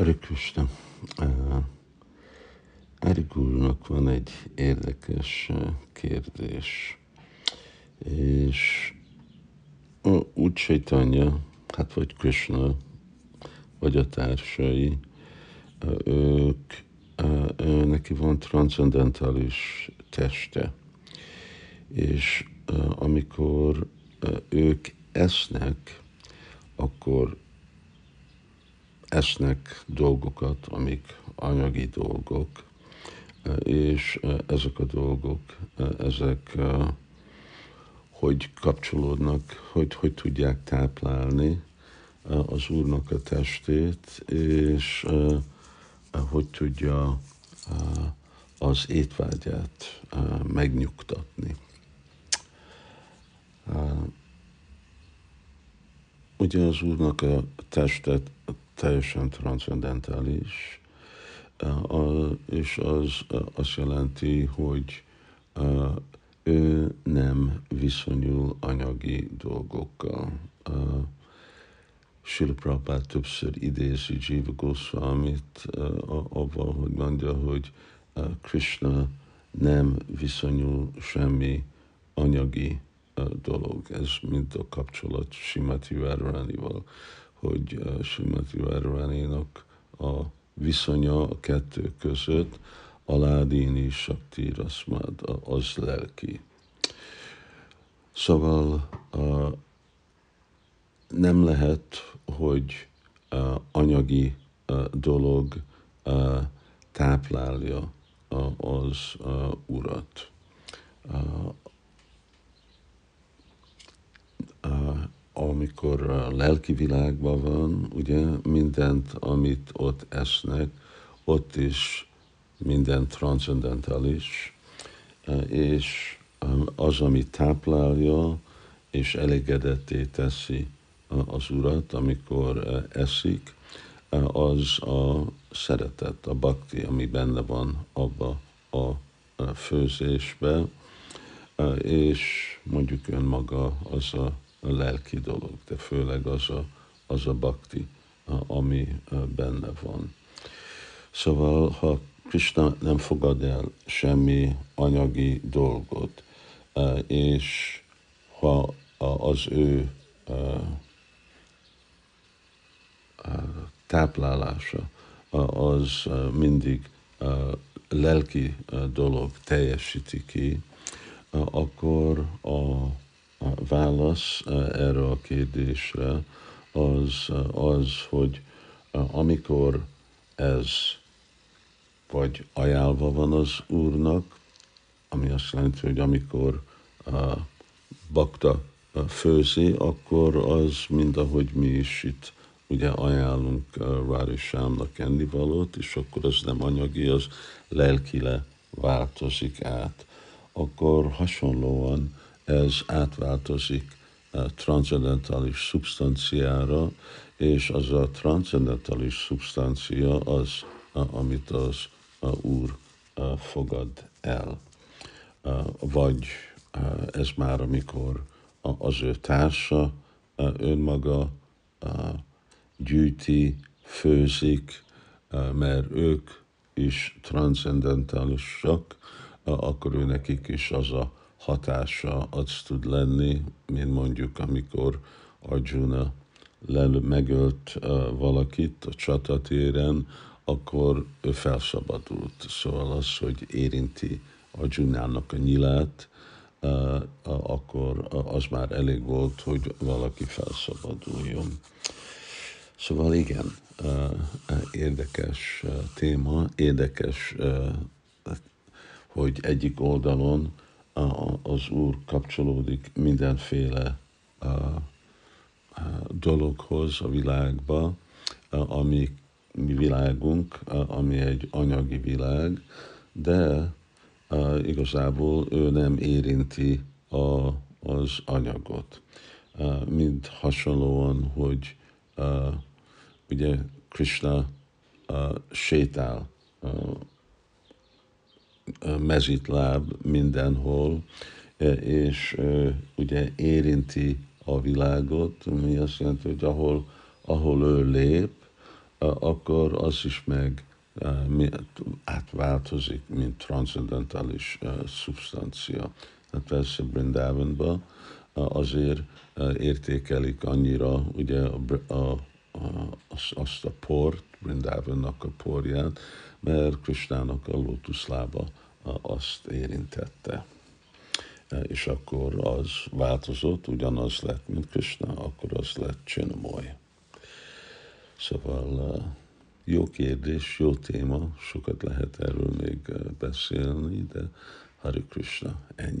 Hare Krishna. Uh, Árik úrnak van egy érdekes kérdés, és úgy Chaitanya, hát vagy Krishna, vagy a társai, ők, neki van transzendentális teste, és amikor ők esznek, akkor esznek dolgokat, amik anyagi dolgok, és ezek a dolgok, ezek hogy kapcsolódnak, hogy, hogy tudják táplálni az Úrnak a testét, és hogy tudja az étvágyát megnyugtatni. Ugye az Úrnak a testet teljesen transzendentális, és az azt jelenti, hogy ő nem viszonyul anyagi dolgokkal. Sila Prabhupád többször idézi Jiva Goswamit avval, hogy mondja, hogy Krishna nem viszonyul semmi anyagi dolog. Ez mint a kapcsolat Simati Várvánival, hogy Simati Várváninak a viszonya a kettő között, aládini sakti raszmad, az lelki. Szóval nem lehet, hogy anyagi dolog táplálja az urat. Uh, uh, amikor a lelki világban van, ugye mindent, amit ott esznek, ott is minden transzendentális, és az, ami táplálja és elégedetté teszi az urat, amikor eszik, az a szeretet, a bakti, ami benne van abba a főzésbe, és mondjuk önmaga az a a lelki dolog, de főleg az a, az a bakti, ami benne van. Szóval, ha Krishna nem fogad el semmi anyagi dolgot, és ha az ő táplálása az mindig lelki dolog teljesíti ki, akkor a válasz eh, erre a kérdésre az, eh, az, hogy eh, amikor ez vagy ajánlva van az Úrnak, ami azt jelenti, hogy amikor a bakta főzi, akkor az mind ahogy mi is itt ugye ajánlunk Rári Sámnak ennivalót, és akkor az nem anyagi, az lelkile változik át. Akkor hasonlóan ez átváltozik a transzendentális szubstanciára, és az a transzendentális szubstancia az, amit az a Úr fogad el. Vagy ez már, amikor az ő társa önmaga gyűjti, főzik, mert ők is transzendentálisak, akkor ő nekik is az a hatása az tud lenni, mint mondjuk amikor Arjuna lel, megölt valakit a csatatéren, akkor ő felszabadult. Szóval az, hogy érinti Arjunának a nyilát, akkor az már elég volt, hogy valaki felszabaduljon. Szóval igen, érdekes téma, érdekes, hogy egyik oldalon az Úr kapcsolódik mindenféle dologhoz a világba, ami mi világunk, ami egy anyagi világ, de igazából ő nem érinti a, az anyagot. Mind hasonlóan, hogy ugye Krishna sétál mezitláb mindenhol, és ugye érinti a világot, mi azt jelenti, hogy ahol, ahol ő lép, akkor az is meg átváltozik, mint transzendentális szubstancia. Hát persze Brindavanban azért értékelik annyira ugye a, a, a, azt a port, Brindavannak a porját, mert Kristának a lótuszlába azt érintette. És akkor az változott, ugyanaz lett, mint Krishna, akkor az lett Csinamoly. Szóval jó kérdés, jó téma, sokat lehet erről még beszélni, de Hari Krishna, ennyi